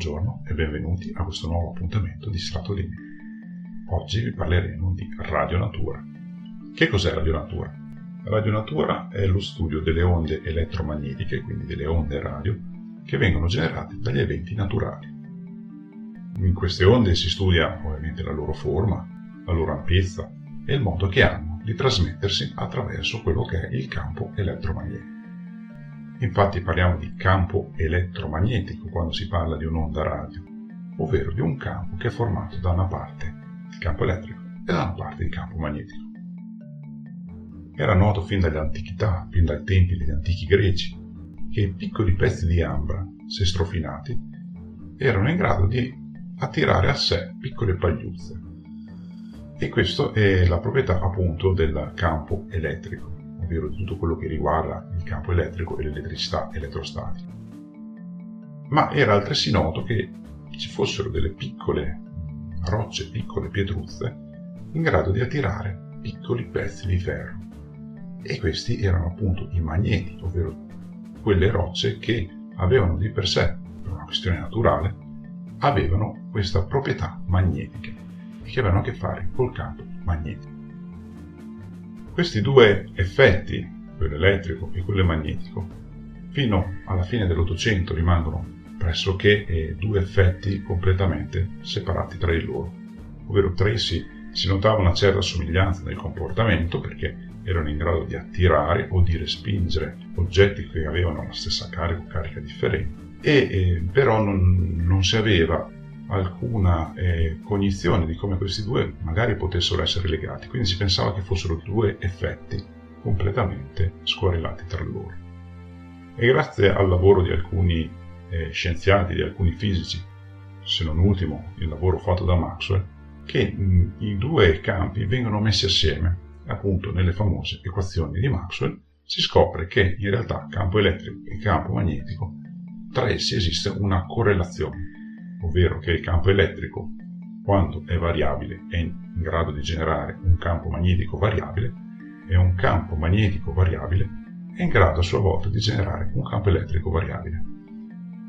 buongiorno e benvenuti a questo nuovo appuntamento di Stratolini. Oggi vi parleremo di radionatura. Che cos'è radionatura? La radionatura è lo studio delle onde elettromagnetiche, quindi delle onde radio, che vengono generate dagli eventi naturali. In queste onde si studia ovviamente la loro forma, la loro ampiezza e il modo che hanno di trasmettersi attraverso quello che è il campo elettromagnetico. Infatti parliamo di campo elettromagnetico quando si parla di un'onda radio, ovvero di un campo che è formato da una parte di campo elettrico e da una parte di campo magnetico. Era noto fin dall'antichità, fin dai tempi degli antichi greci, che piccoli pezzi di ambra, se strofinati, erano in grado di attirare a sé piccole pagliuzze. E questa è la proprietà appunto del campo elettrico ovvero di tutto quello che riguarda il campo elettrico e l'elettricità elettrostatica. Ma era altresì noto che ci fossero delle piccole rocce, piccole pietruzze, in grado di attirare piccoli pezzi di ferro. E questi erano appunto i magneti, ovvero quelle rocce che avevano di per sé, per una questione naturale, avevano questa proprietà magnetica e che avevano a che fare col campo magnetico. Questi due effetti, quello elettrico e quello magnetico, fino alla fine dell'Ottocento rimangono pressoché eh, due effetti completamente separati tra di loro, ovvero tra essi si notava una certa somiglianza nel comportamento perché erano in grado di attirare o di respingere oggetti che avevano la stessa carica o carica differente, e eh, però non, non si aveva alcuna eh, cognizione di come questi due magari potessero essere legati, quindi si pensava che fossero due effetti completamente scorrelati tra loro. E grazie al lavoro di alcuni eh, scienziati, di alcuni fisici, se non ultimo il lavoro fatto da Maxwell, che mh, i due campi vengono messi assieme, appunto nelle famose equazioni di Maxwell, si scopre che in realtà campo elettrico e campo magnetico, tra essi esiste una correlazione ovvero che il campo elettrico, quando è variabile, è in grado di generare un campo magnetico variabile e un campo magnetico variabile è in grado a sua volta di generare un campo elettrico variabile.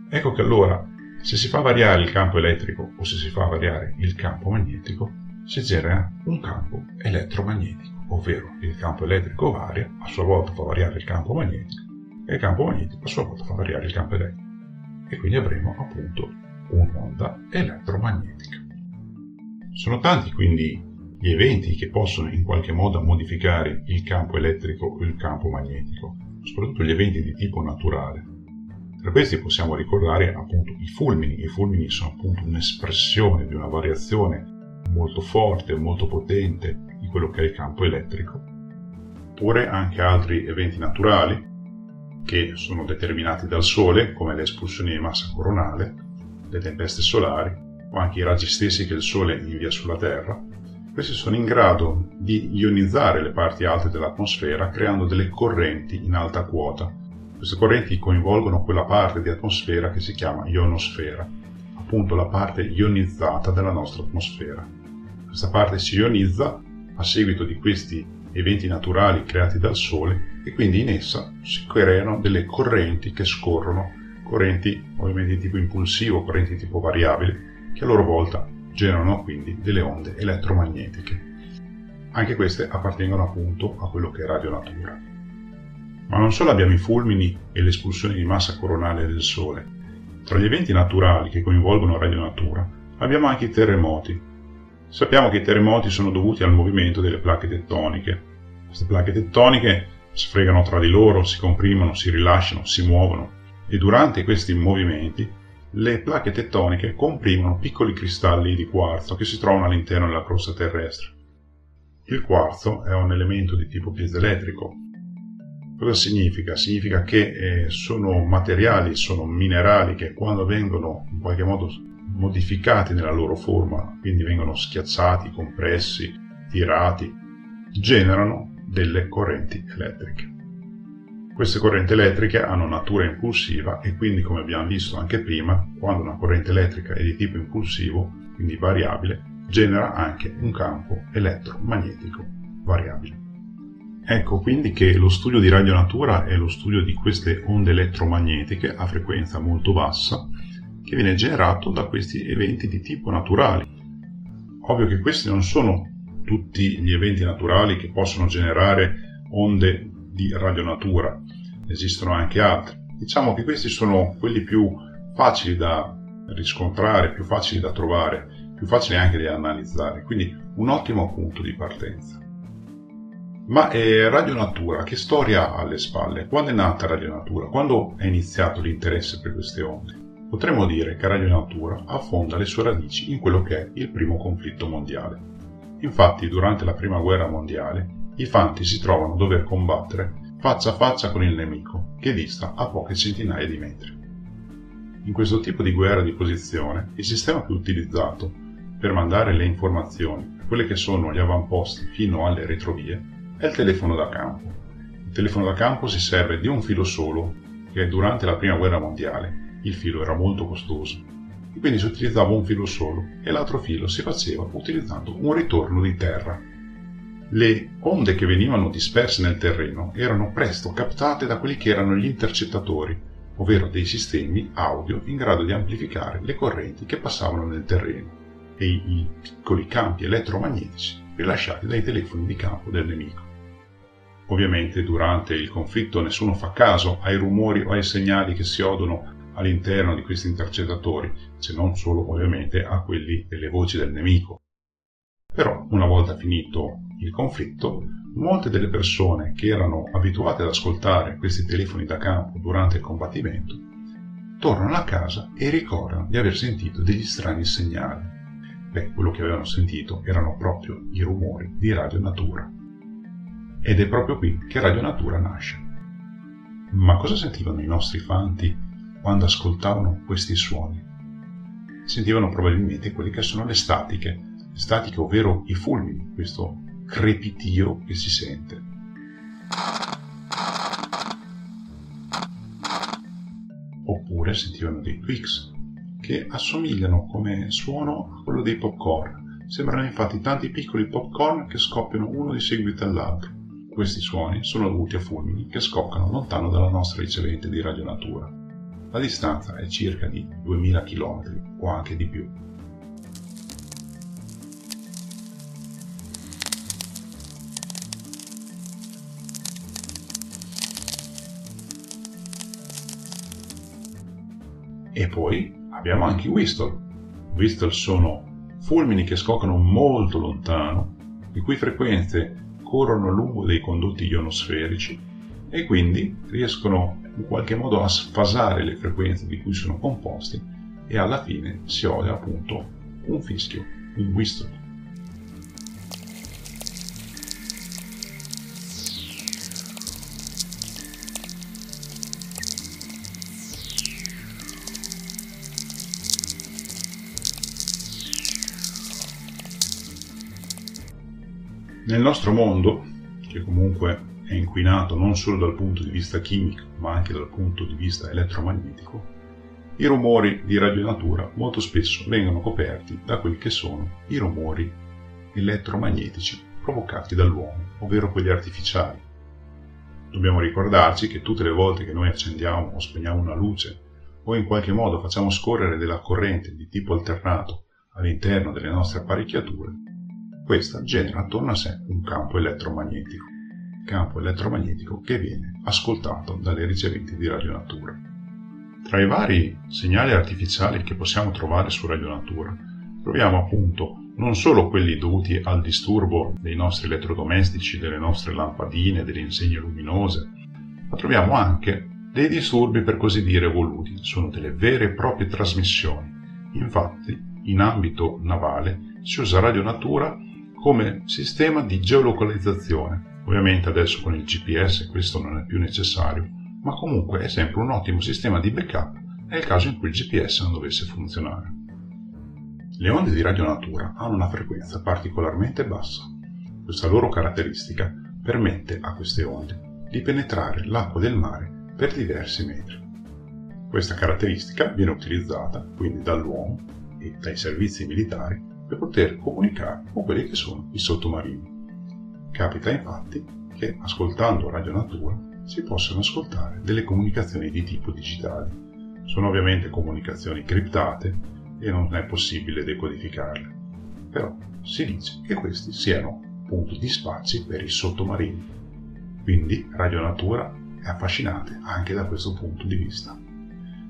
Ecco che allora, se si fa variare il campo elettrico o se si fa variare il campo magnetico, si genera un campo elettromagnetico, ovvero il campo elettrico varia, a sua volta fa variare il campo magnetico e il campo magnetico a sua volta fa variare il campo elettrico. E quindi avremo appunto un'onda elettromagnetica. Sono tanti quindi gli eventi che possono in qualche modo modificare il campo elettrico o il campo magnetico, soprattutto gli eventi di tipo naturale. Tra questi possiamo ricordare appunto i fulmini. I fulmini sono appunto un'espressione di una variazione molto forte, molto potente di quello che è il campo elettrico. Oppure anche altri eventi naturali che sono determinati dal Sole, come l'espulsione di massa coronale, le tempeste solari o anche i raggi stessi che il Sole invia sulla Terra, questi sono in grado di ionizzare le parti alte dell'atmosfera creando delle correnti in alta quota. Queste correnti coinvolgono quella parte di atmosfera che si chiama ionosfera, appunto la parte ionizzata della nostra atmosfera. Questa parte si ionizza a seguito di questi eventi naturali creati dal Sole e quindi in essa si creano delle correnti che scorrono correnti ovviamente di tipo impulsivo, correnti di tipo variabile, che a loro volta generano quindi delle onde elettromagnetiche. Anche queste appartengono appunto a quello che è radionatura. Ma non solo abbiamo i fulmini e l'espulsione di massa coronale del Sole. Tra gli eventi naturali che coinvolgono radionatura abbiamo anche i terremoti. Sappiamo che i terremoti sono dovuti al movimento delle placche tettoniche. Queste placche tettoniche sfregano tra di loro, si comprimono, si rilasciano, si muovono e durante questi movimenti le placche tettoniche comprimono piccoli cristalli di quarzo che si trovano all'interno della crosta terrestre. Il quarzo è un elemento di tipo piezoelettrico. Cosa significa? Significa che eh, sono materiali, sono minerali che quando vengono in qualche modo modificati nella loro forma, quindi vengono schiacciati, compressi, tirati, generano delle correnti elettriche. Queste correnti elettriche hanno natura impulsiva e quindi, come abbiamo visto anche prima, quando una corrente elettrica è di tipo impulsivo, quindi variabile, genera anche un campo elettromagnetico variabile. Ecco quindi che lo studio di radionatura è lo studio di queste onde elettromagnetiche a frequenza molto bassa che viene generato da questi eventi di tipo naturali. Ovvio che questi non sono tutti gli eventi naturali che possono generare onde di radionatura, esistono anche altri. Diciamo che questi sono quelli più facili da riscontrare, più facili da trovare, più facili anche da analizzare, quindi un ottimo punto di partenza. Ma eh, Radio Natura, che storia ha alle spalle? Quando è nata Radio Natura? Quando è iniziato l'interesse per queste onde? Potremmo dire che Radio Natura affonda le sue radici in quello che è il primo conflitto mondiale. Infatti, durante la prima guerra mondiale, i fanti si trovano a dover combattere faccia a faccia con il nemico, che dista a poche centinaia di metri. In questo tipo di guerra di posizione, il sistema più utilizzato per mandare le informazioni a quelle che sono gli avamposti fino alle retrovie è il telefono da campo. Il telefono da campo si serve di un filo solo, che durante la prima guerra mondiale il filo era molto costoso, e quindi si utilizzava un filo solo e l'altro filo si faceva utilizzando un ritorno di terra. Le onde che venivano disperse nel terreno erano presto captate da quelli che erano gli intercettatori, ovvero dei sistemi audio in grado di amplificare le correnti che passavano nel terreno e i piccoli campi elettromagnetici rilasciati dai telefoni di campo del nemico. Ovviamente durante il conflitto nessuno fa caso ai rumori o ai segnali che si odono all'interno di questi intercettatori, se non solo ovviamente a quelli delle voci del nemico. Però, una volta finito il conflitto, molte delle persone che erano abituate ad ascoltare questi telefoni da campo durante il combattimento tornano a casa e ricordano di aver sentito degli strani segnali. Beh, quello che avevano sentito erano proprio i rumori di Radio Natura. Ed è proprio qui che Radio Natura nasce. Ma cosa sentivano i nostri fanti quando ascoltavano questi suoni? Sentivano probabilmente quelle che sono le statiche, statiche ovvero i fulmini, questo crepitio che si sente. Oppure sentivano dei twix, che assomigliano come suono a quello dei popcorn. Sembrano infatti tanti piccoli popcorn che scoppiano uno di seguito all'altro. Questi suoni sono dovuti a fulmini che scoccano lontano dalla nostra ricevente di radionatura. La distanza è circa di 2000 km o anche di più. E poi abbiamo anche i whistle. Whistle sono fulmini che scoccano molto lontano, le cui frequenze corrono lungo dei condotti ionosferici e quindi riescono in qualche modo a sfasare le frequenze di cui sono composti e alla fine si odia appunto un fischio, un whistle. Nel nostro mondo, che comunque è inquinato non solo dal punto di vista chimico, ma anche dal punto di vista elettromagnetico, i rumori di radionatura molto spesso vengono coperti da quelli che sono i rumori elettromagnetici provocati dall'uomo, ovvero quelli artificiali. Dobbiamo ricordarci che tutte le volte che noi accendiamo o spegniamo una luce o in qualche modo facciamo scorrere della corrente di tipo alternato all'interno delle nostre apparecchiature, questa genera attorno a sé un campo elettromagnetico, campo elettromagnetico che viene ascoltato dalle riceventi di radionatura. Tra i vari segnali artificiali che possiamo trovare su radionatura, troviamo appunto non solo quelli dovuti al disturbo dei nostri elettrodomestici, delle nostre lampadine, delle insegne luminose, ma troviamo anche dei disturbi per così dire voluti, sono delle vere e proprie trasmissioni. Infatti, in ambito navale si usa radionatura come sistema di geolocalizzazione. Ovviamente adesso con il GPS questo non è più necessario, ma comunque è sempre un ottimo sistema di backup nel caso in cui il GPS non dovesse funzionare. Le onde di radionatura hanno una frequenza particolarmente bassa. Questa loro caratteristica permette a queste onde di penetrare l'acqua del mare per diversi metri. Questa caratteristica viene utilizzata quindi dall'uomo e dai servizi militari per poter comunicare con quelli che sono i sottomarini. Capita infatti che ascoltando Radio Natura si possano ascoltare delle comunicazioni di tipo digitale. Sono ovviamente comunicazioni criptate e non è possibile decodificarle. Però si dice che questi siano punti di spazi per i sottomarini. Quindi Radio Natura è affascinante anche da questo punto di vista.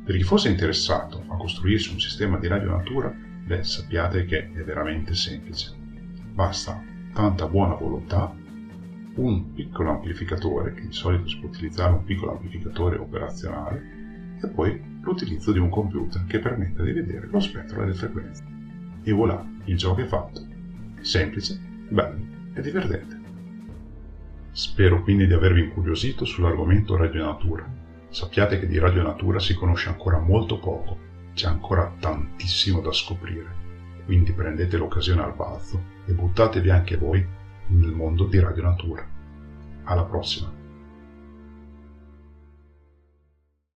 Per chi fosse interessato a costruirsi un sistema di Radio Natura, beh, sappiate che è veramente semplice. Basta tanta buona volontà, un piccolo amplificatore, che di solito si può utilizzare un piccolo amplificatore operazionale, e poi l'utilizzo di un computer che permetta di vedere lo spettro delle frequenze. E voilà, il gioco è fatto. Semplice, bello e divertente. Spero quindi di avervi incuriosito sull'argomento radionatura. Sappiate che di radionatura si conosce ancora molto poco, c'è ancora tantissimo da scoprire. Quindi prendete l'occasione al balzo e buttatevi anche voi nel mondo di radionatura. Alla prossima!